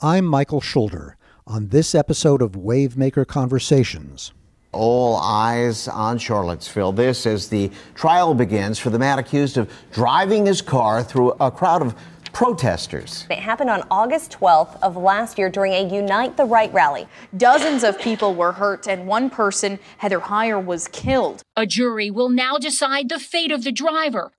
I'm Michael Schulder. On this episode of Wavemaker Conversations, all eyes on Charlottesville. This as the trial begins for the man accused of driving his car through a crowd of protesters. It happened on August 12th of last year during a Unite the Right rally. Dozens of people were hurt, and one person, Heather Heyer, was killed. A jury will now decide the fate of the driver.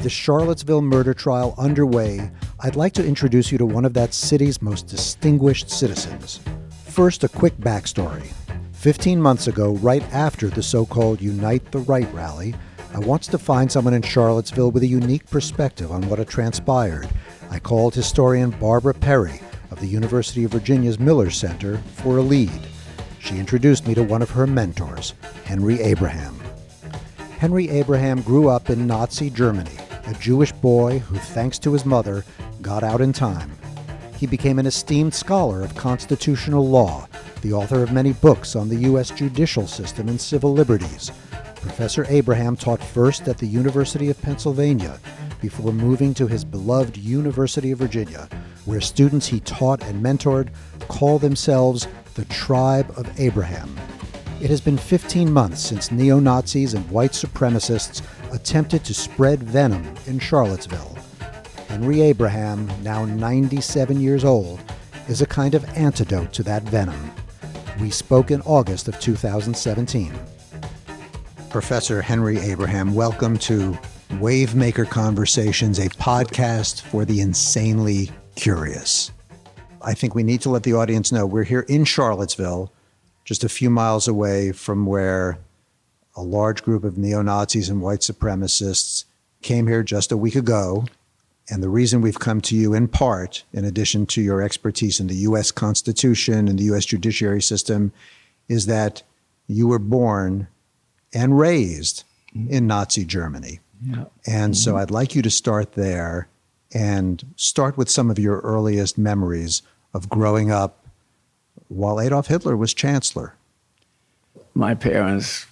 With the Charlottesville murder trial underway, I'd like to introduce you to one of that city's most distinguished citizens. First, a quick backstory. 15 months ago, right after the so called Unite the Right rally, I wanted to find someone in Charlottesville with a unique perspective on what had transpired. I called historian Barbara Perry of the University of Virginia's Miller Center for a lead. She introduced me to one of her mentors, Henry Abraham. Henry Abraham grew up in Nazi Germany, a Jewish boy who, thanks to his mother, got out in time. He became an esteemed scholar of constitutional law, the author of many books on the U.S. judicial system and civil liberties. Professor Abraham taught first at the University of Pennsylvania before moving to his beloved University of Virginia, where students he taught and mentored call themselves the Tribe of Abraham. It has been 15 months since neo Nazis and white supremacists attempted to spread venom in Charlottesville. Henry Abraham, now 97 years old, is a kind of antidote to that venom. We spoke in August of 2017. Professor Henry Abraham, welcome to Wavemaker Conversations, a podcast for the insanely curious. I think we need to let the audience know we're here in Charlottesville, just a few miles away from where a large group of neo Nazis and white supremacists came here just a week ago and the reason we've come to you in part, in addition to your expertise in the U.S. Constitution and the U.S. judiciary system, is that you were born and raised mm-hmm. in Nazi Germany. Yeah. And mm-hmm. so I'd like you to start there and start with some of your earliest memories of growing up while Adolf Hitler was chancellor. My parents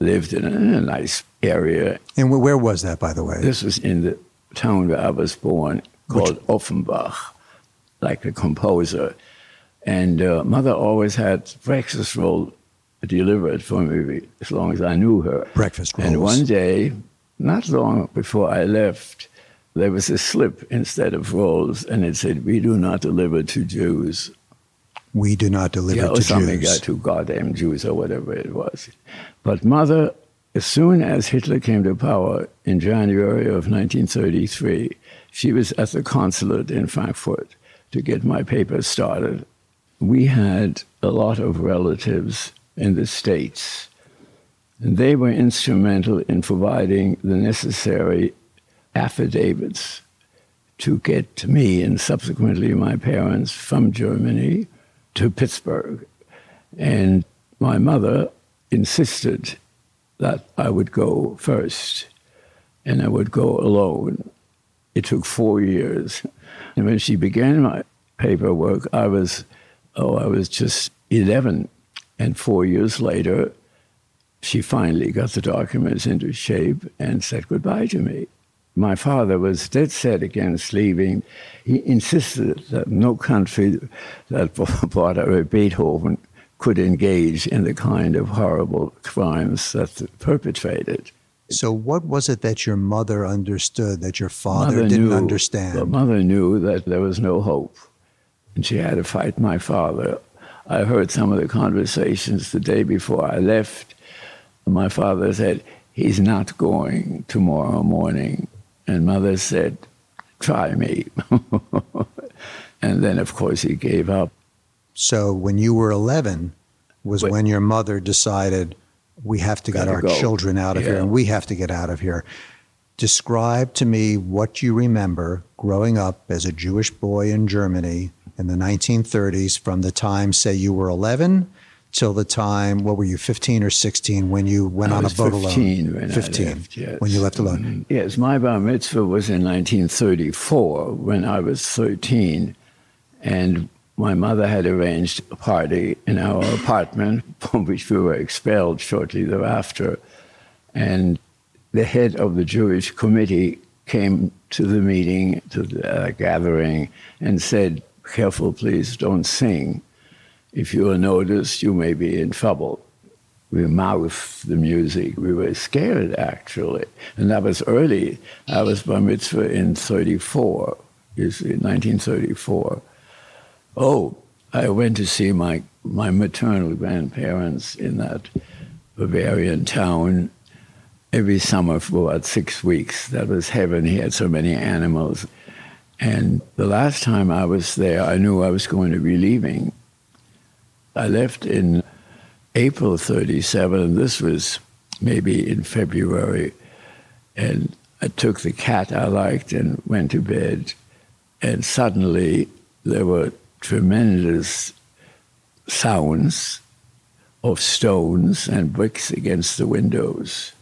lived in a nice area. And where was that, by the way? This was in the town where I was born called Which? Offenbach, like a composer. And uh, mother always had breakfast roll delivered for me as long as I knew her. Breakfast rolls. And one day, not long before I left, there was a slip instead of rolls, and it said, "We do not deliver to Jews." We do not deliver yeah, to Jews. something got to goddamn Jews or whatever it was. But mother as soon as Hitler came to power in January of 1933, she was at the consulate in Frankfurt to get my papers started. We had a lot of relatives in the States, and they were instrumental in providing the necessary affidavits to get me and subsequently my parents from Germany to Pittsburgh. And my mother insisted that I would go first and I would go alone. It took four years. And when she began my paperwork, I was, oh, I was just 11. And four years later, she finally got the documents into shape and said goodbye to me. My father was dead set against leaving. He insisted that no country that bought a Beethoven could engage in the kind of horrible crimes that perpetrated. So, what was it that your mother understood that your father mother didn't knew, understand? The mother knew that there was no hope, and she had to fight my father. I heard some of the conversations the day before I left. My father said, He's not going tomorrow morning. And mother said, Try me. and then, of course, he gave up. So when you were 11 was Wait. when your mother decided we have to get our go. children out of yeah. here and we have to get out of here. Describe to me what you remember growing up as a Jewish boy in Germany in the 1930s from the time, say, you were 11 till the time, what were you, 15 or 16 when you went I on a boat 15 alone? When 15 left, yes. When you left alone? Mm-hmm. Yes, my bar mitzvah was in 1934 when I was 13. And my mother had arranged a party in our apartment, from which we were expelled shortly thereafter. And the head of the Jewish committee came to the meeting, to the uh, gathering, and said, Careful, please, don't sing. If you are noticed, you may be in trouble. We mouthed the music. We were scared, actually. And that was early. I was bar mitzvah in 34, you see, 1934. Oh, I went to see my, my maternal grandparents in that Bavarian town every summer for about six weeks. That was heaven. He had so many animals. And the last time I was there, I knew I was going to be leaving. I left in April 37, and this was maybe in February. And I took the cat I liked and went to bed. And suddenly there were tremendous sounds of stones and bricks against the windows.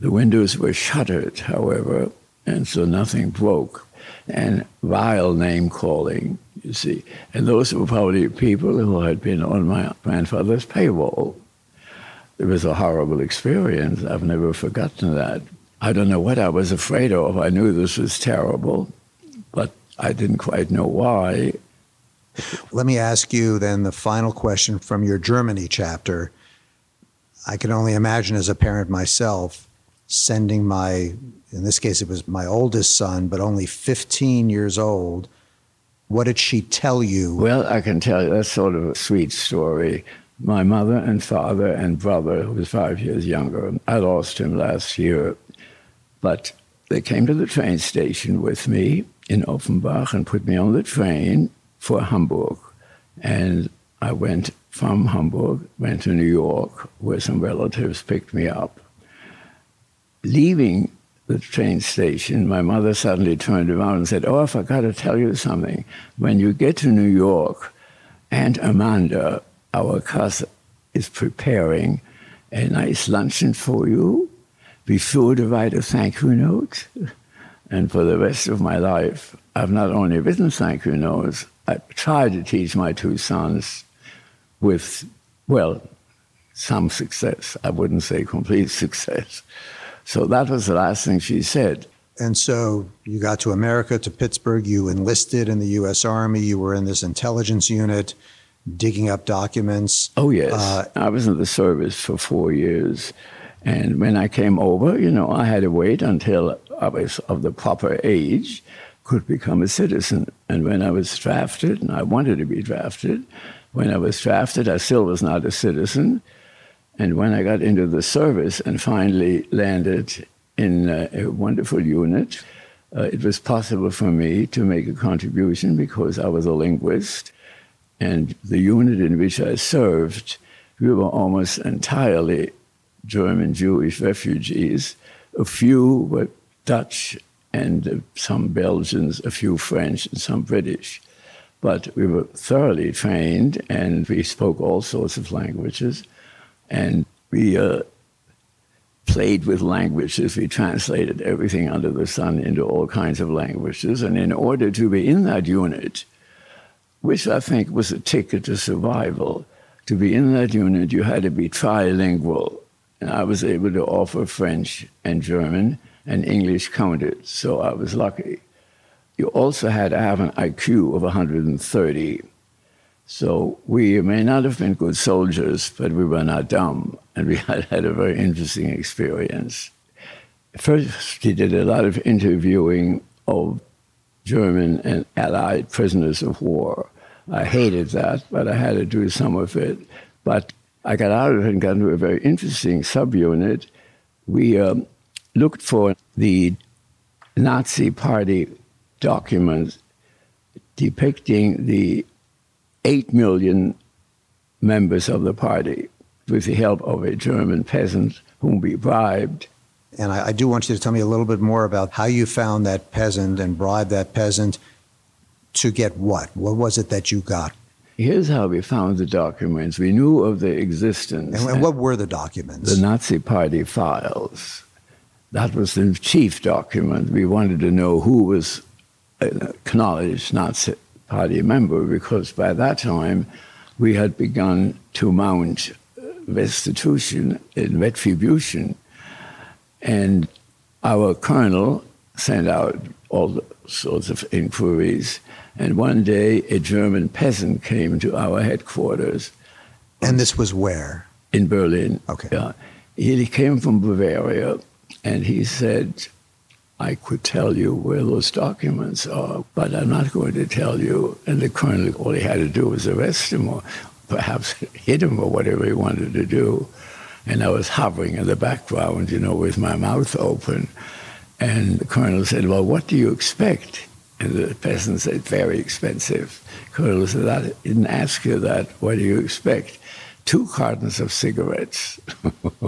The windows were shuttered, however, and so nothing broke. And vile name calling, you see. And those were probably people who had been on my grandfather's payroll. It was a horrible experience. I've never forgotten that. I don't know what I was afraid of. I knew this was terrible, but I didn't quite know why. Let me ask you then the final question from your Germany chapter. I can only imagine as a parent myself sending my, in this case, it was my oldest son, but only 15 years old. What did she tell you? Well, I can tell you that's sort of a sweet story. My mother and father and brother, who was five years younger, I lost him last year, but they came to the train station with me in Offenbach and put me on the train for Hamburg. And I went from Hamburg, went to New York, where some relatives picked me up. Leaving the train station, my mother suddenly turned around and said, Oh, I forgot to tell you something. When you get to New York, Aunt Amanda, our cousin, is preparing a nice luncheon for you. Be sure to write a thank you note. And for the rest of my life, I've not only written thank you notes, I tried to teach my two sons with, well, some success. I wouldn't say complete success. So that was the last thing she said. And so you got to America, to Pittsburgh, you enlisted in the U.S. Army, you were in this intelligence unit, digging up documents. Oh, yes. Uh, I was in the service for four years. And when I came over, you know, I had to wait until I was of the proper age, could become a citizen. And when I was drafted, and I wanted to be drafted, when I was drafted, I still was not a citizen. And when I got into the service and finally landed in a, a wonderful unit, uh, it was possible for me to make a contribution because I was a linguist. And the unit in which I served, we were almost entirely German Jewish refugees. A few were Dutch and uh, some Belgians, a few French, and some British. But we were thoroughly trained and we spoke all sorts of languages. And we uh, played with languages. We translated everything under the sun into all kinds of languages. And in order to be in that unit, which I think was a ticket to survival, to be in that unit, you had to be trilingual. And I was able to offer French and German, and English counted, so I was lucky. You also had to have an IQ of 130 so we may not have been good soldiers, but we were not dumb, and we had had a very interesting experience. First, he did a lot of interviewing of German and Allied prisoners of war. I hated that, but I had to do some of it. But I got out of it and got into a very interesting subunit. We um, looked for the Nazi Party documents depicting the 8 million members of the party with the help of a German peasant whom we bribed. And I, I, do want you to tell me a little bit more about how you found that peasant and bribed that peasant to get what? What was it that you got? Here's how we found the documents. We knew of their existence. And, and what were the documents? The Nazi Party files. That was the chief document. We wanted to know who was an acknowledged Nazi party member because by that time we had begun to mount restitution and retribution. And our colonel sent out all sorts of inquiries. And one day, a German peasant came to our headquarters. And this was where? In Berlin. Okay. Yeah. He came from Bavaria, and he said, I could tell you where those documents are, but I'm not going to tell you. And the colonel, all he had to do was arrest him or perhaps hit him or whatever he wanted to do. And I was hovering in the background, you know, with my mouth open. And the colonel said, Well, what do you expect? And the peasant said, Very expensive. Colonel said, I didn't ask you that. What do you expect? Two cartons of cigarettes.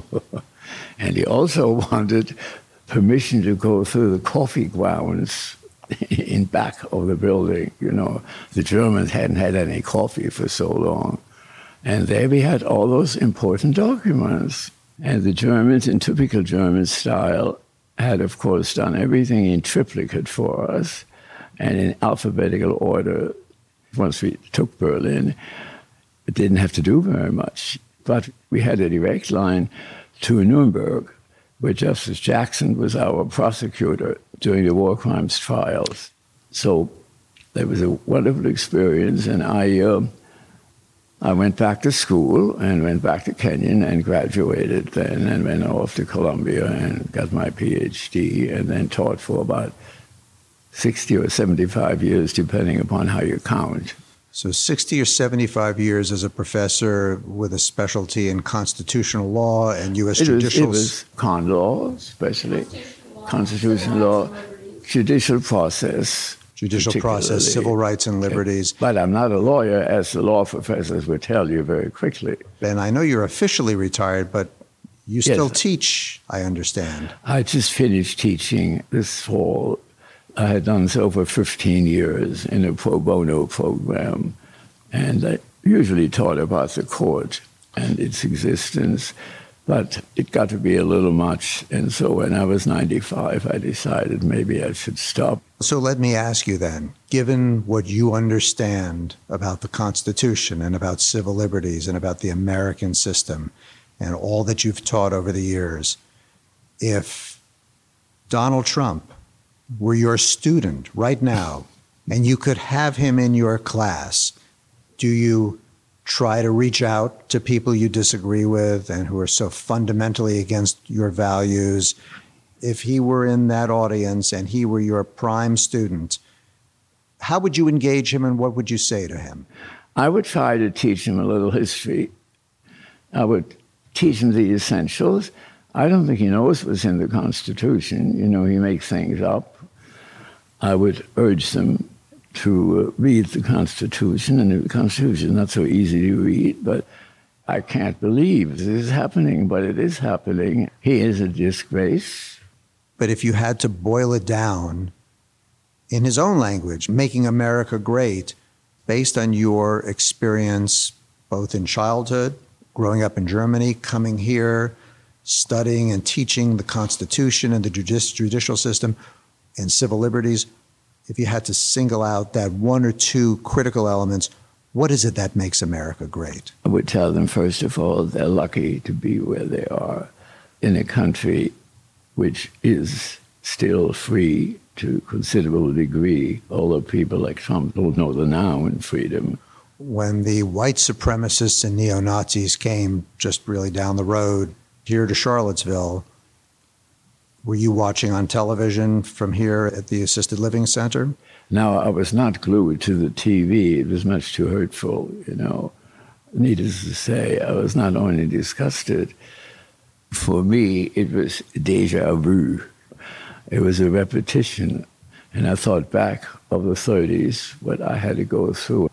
and he also wanted permission to go through the coffee grounds in back of the building. You know, the Germans hadn't had any coffee for so long. And there we had all those important documents. And the Germans, in typical German style, had, of course, done everything in triplicate for us and in alphabetical order. Once we took Berlin, it didn't have to do very much. But we had a direct line to Nuremberg, where Justice Jackson was our prosecutor during the war crimes trials. So it was a wonderful experience, and I. Uh, I went back to school and went back to Kenyon and graduated then and went off to Columbia and got my PhD and then taught for about 60 or 75 years, depending upon how you count. So 60 or 75 years as a professor with a specialty in constitutional law and U.S. It was, judicial. it was con law, especially constitutional law, judicial process, judicial process, civil rights and liberties. But I'm not a lawyer, as the law professors would tell you very quickly. And I know you're officially retired, but you Yes. still teach, I understand. I just finished teaching this fall. I had done so for 15 years in a pro bono program, and I usually taught about the court and its existence, but it got to be a little much. And so when I was 95, I decided maybe I should stop. So let me ask you then, given what you understand about the Constitution and about civil liberties and about the American system and all that you've taught over the years, if Donald Trump were your student right now and you could have him in your class, do you try to reach out to people you disagree with and who are so fundamentally against your values? If he were in that audience and he were your prime student, how would you engage him and what would you say to him? I would try to teach him a little history. I would teach him the essentials. I don't think he knows what's in the Constitution. You know, he makes things up. I would urge them to uh, read the Constitution, and the Constitution is not so easy to read, but I can't believe this is happening, but it is happening. He is a disgrace. But if you had to boil it down in his own language, making America great, based on your experience both in childhood, growing up in Germany, coming here, studying and teaching the Constitution and the judici- judicial system and civil liberties, if you had to single out that one or two critical elements, what is it that makes America great? I would tell them, first of all, they're lucky to be where they are in a country which is still free to a considerable degree, although people like Trump don't know the noun freedom. when the white supremacists and neo Nazis came just really down the road here to Charlottesville, were you watching on television from here at the Assisted Living Center? Now, I was not glued to the TV. It was much too hurtful, you know. Needless to say, I was not only disgusted, for me, it was deja vu. It was a repetition. And I thought back of the 30s, what I had to go through.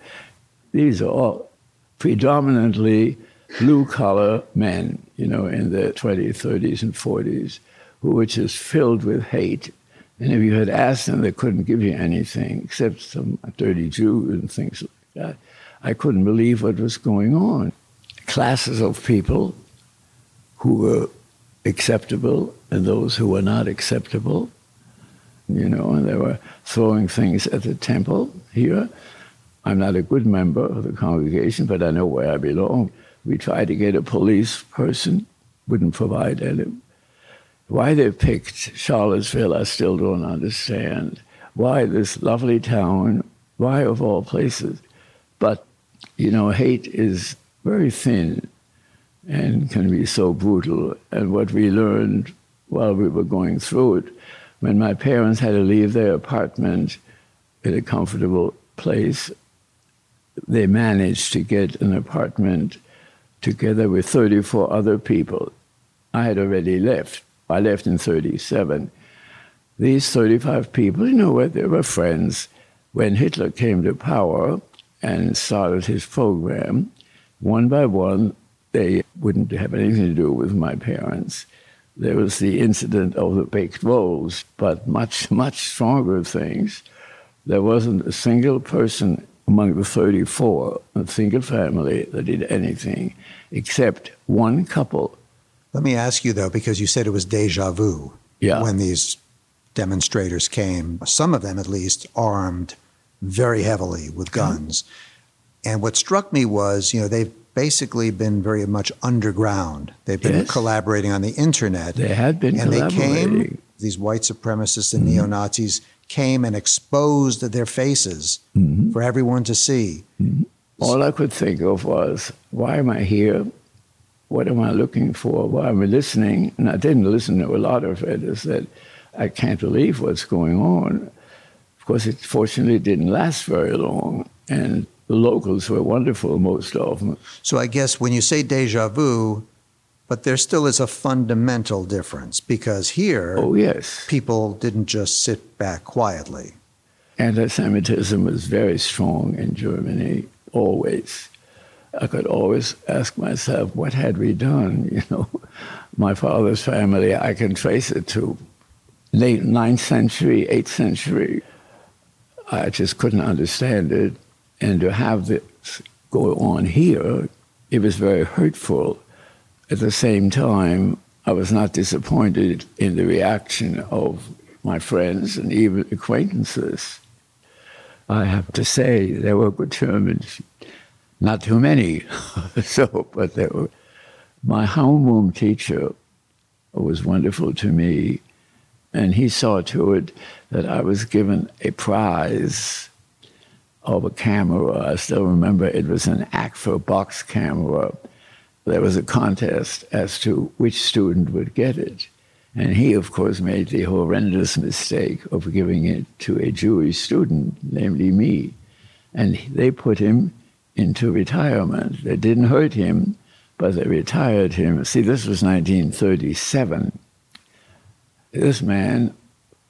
These are all predominantly blue collar men, you know, in their 20s, 30s, and 40s, who is filled with hate. And if you had asked them, they couldn't give you anything except some dirty Jew and things like that. I couldn't believe what was going on. Classes of people who were acceptable and those who were not acceptable, you know, and they were throwing things at the temple here. I'm not a good member of the congregation, but I know where I belong. We tried to get a police person, wouldn't provide any. Why they picked Charlottesville, I still don't understand. Why this lovely town? Why, of all places? But, you know, hate is very thin and can be so brutal. And what we learned while we were going through it, when my parents had to leave their apartment in a comfortable place, they managed to get an apartment together with 34 other people. I had already left. I left in 37. These 35 people, you know what, they were friends. When Hitler came to power and started his program, one by one, they wouldn't have anything to do with my parents. There was the incident of the baked rolls, but much, much stronger things. There wasn't a single person among the 34, a single family, that did anything except one couple. Let me ask you, though, because you said it was deja vu Yeah. when these demonstrators came, some of them at least, armed very heavily with guns. And what struck me was, you know, they've basically been very much underground. They've been Yes. collaborating on the internet. They had been and they came, these white supremacists and mm-hmm. neo Nazis came and exposed their faces mm-hmm. for everyone to see. Mm-hmm. All I could think of was, why am I here? What am I looking for? Why am I listening? And I didn't listen to a lot of it. I said, I can't believe what's going on. Of course, it fortunately didn't last very long. And the locals were wonderful most often. So I guess when you say deja vu, but there still is a fundamental difference because here, Oh, yes. people didn't just sit back quietly. Anti Semitism was very strong in Germany, always. I could always ask myself, what had we done? You know, my father's family, I can trace it to late ninth century, eighth century. I just couldn't understand it. And to have this go on here, it was very hurtful. At the same time, I was not disappointed in the reaction of my friends and even acquaintances. I have to say, they were good Germans, not too many, so, but were. My homeroom teacher was wonderful to me, and he saw to it that I was given a prize of a camera. I still remember it was an Agfa box camera. There was a contest as to which student would get it. And he, of course, made the horrendous mistake of giving it to a Jewish student, namely me. And they put him into retirement. They didn't hurt him, but they retired him. See, this was 1937. This man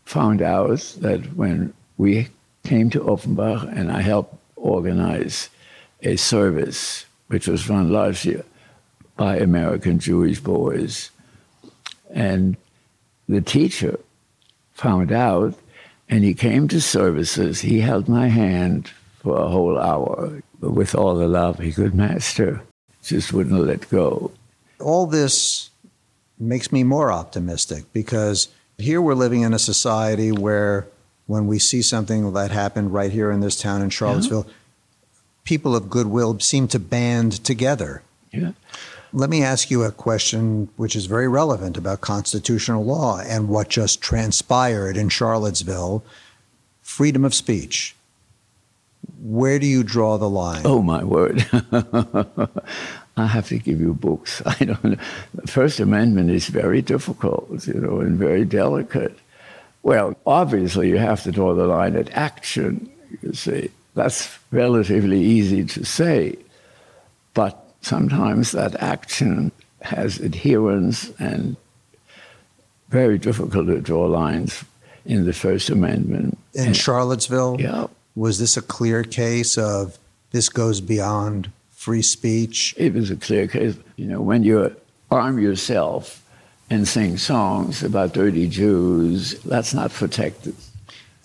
found out that when we came to Offenbach and I helped organize a service which was run largely by American Jewish boys. And the teacher found out and he came to services. He held my hand for a whole hour with all the love he could master, just wouldn't let go. All this makes me more optimistic because here we're living in a society where when we see something that happened right here in this town in Charlottesville, people of goodwill seem to band together. Yeah. Let me ask you a question which is very relevant about constitutional law and what just transpired in Charlottesville freedom of speech. Where do you draw the line? Oh my word! I have to give you books. I don't know. The First Amendment is very difficult, you know, and very delicate. Well, obviously, you have to draw the line at action. You see, that's relatively easy to say, but sometimes that action has adherence and very difficult to draw lines in the First Amendment. in Charlottesville, Yeah. Was this a clear case of this goes beyond free speech? it was a clear case. You know, when you arm yourself and sing songs about dirty Jews, that's not protected.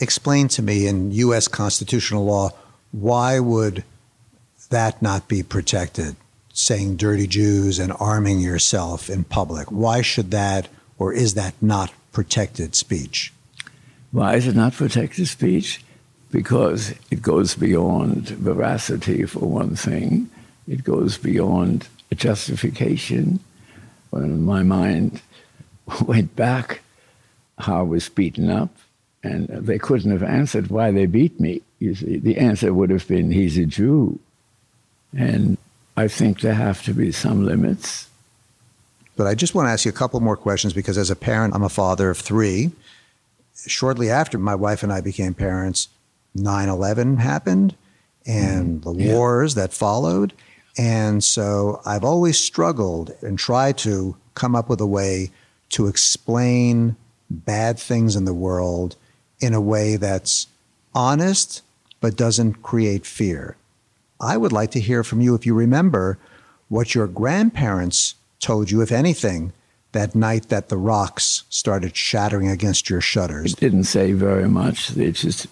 Explain to me in U.S. constitutional law why would that not be protected? Saying dirty Jews and arming yourself in public. Why should that or is that not protected speech? Why is it not protected speech? Because it goes beyond veracity, for one thing. It goes beyond justification. When my mind, went back how I was beaten up, and they couldn't have answered why they beat me. You see, the answer would have been, he's a Jew. And I think there have to be some limits. But I just want to ask you a couple more questions because as a parent, I'm a father of three. Shortly after my wife and I became parents, 9 11 happened and mm, the Yeah. wars that followed. And so I've always struggled and tried to come up with a way to explain bad things in the world in a way that's honest but doesn't create fear. I would like to hear from you if you remember what your grandparents told you, if anything, that night that the rocks started shattering against your shutters. It didn't say very much. They just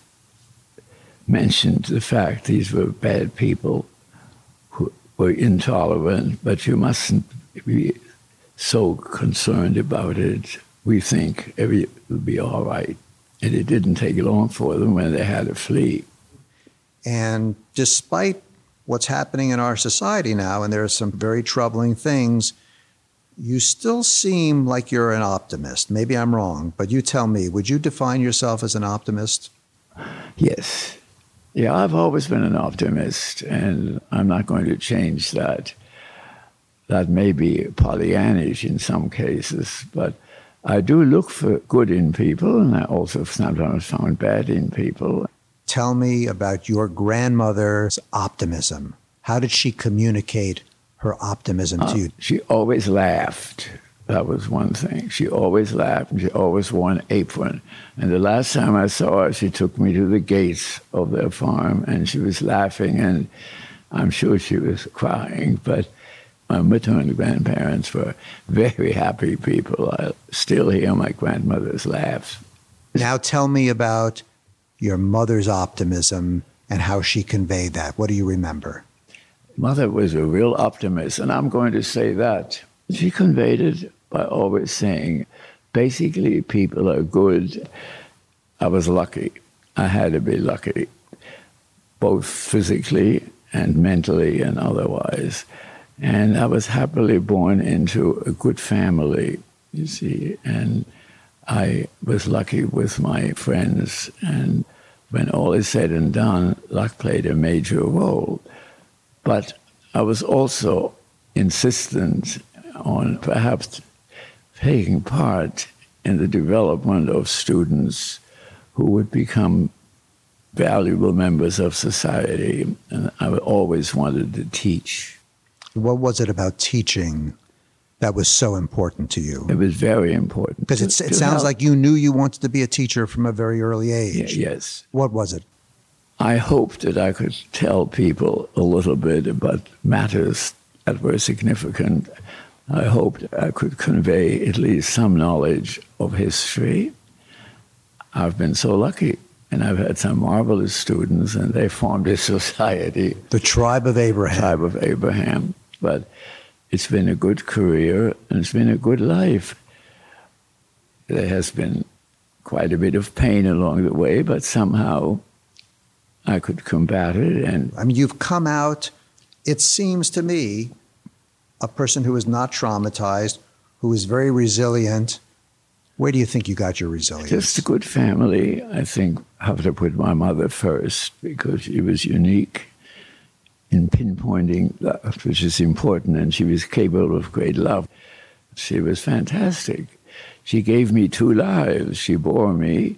mentioned the fact these were bad people who were intolerant, but you mustn't be so concerned about it. We think every will be all right. And it didn't take long for them when they had to flee. And despite what's happening in our society now, and there are some very troubling things, you still seem like you're an optimist. Maybe I'm wrong, but you tell me, would you define yourself as an optimist? Yes. Yeah, I've always been an optimist, and I'm not going to change that. That may be Pollyannish in some cases, but I do look for good in people, and I also sometimes found bad in people. Tell me about your grandmother's optimism. How did she communicate her optimism to uh, you? She always laughed. That was one thing. She always laughed, and she always wore an apron. And the last time I saw her, she took me to the gates of their farm, and she was laughing, and I'm sure she was crying. But my maternal grandparents were very happy people. I still hear my grandmother's laughs. Now tell me about your mother's optimism and how she conveyed that. What do you remember? Mother was a real optimist, and I'm going to say that. She conveyed it by always saying, basically, people are good. I was lucky. I had to be lucky, both physically and mentally and otherwise. And I was happily born into a good family, you see, and I was lucky with my friends. And when all is said and done, luck played a major role. But I was also insistent on perhaps taking part in the development of students who would become valuable members of society. And I always wanted to teach. What was it about teaching that was so important to you? It was very important. Because to- it sounds help- like you knew you wanted to be a teacher from a very early Yeah, age. yes. What was it? I hoped that I could tell people a little bit about matters that were significant. I hoped I could convey at least some knowledge of history. I've been so lucky, and I've had some marvelous students, and they formed a society, The tribe of Abraham. Tribe of Abraham. But it's been a good career, and it's been a good life. There has been quite a bit of pain along the way, but somehow I could combat it and I mean, you've come out, it seems to me, a person who is not traumatized, who is very resilient. Where do you think you got your resilience? just a good family. I think I have to put my mother first because she was unique in pinpointing that which is important, and she was capable of great love. She was fantastic. She gave me two lives. She bore me,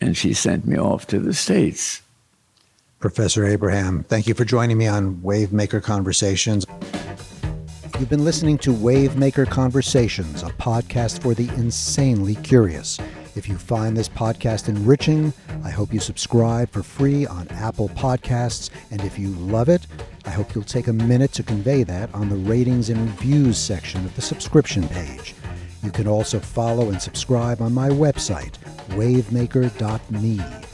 and she sent me off to the States. Professor Abraham, thank you for joining me on Wavemaker Conversations. You've been listening to Wavemaker Conversations, a podcast for the insanely curious. If you find this podcast enriching, I hope you subscribe for free on Apple Podcasts. And if you love it, I hope you'll take a minute to convey that on the ratings and reviews section of the subscription page. You can also follow and subscribe on my website, wavemaker.me.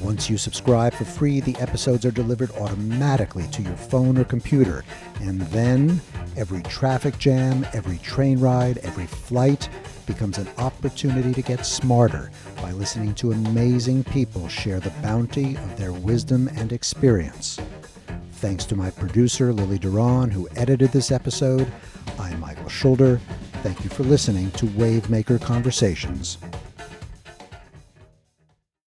Once you subscribe for free, the episodes are delivered automatically to your phone or computer. And then every traffic jam, every train ride, every flight becomes an opportunity to get smarter by listening to amazing people share the bounty of their wisdom and experience. Thanks to my producer, Lily Duran, who edited this episode. I'm Michael Schulder. Thank you for listening to Wavemaker Conversations.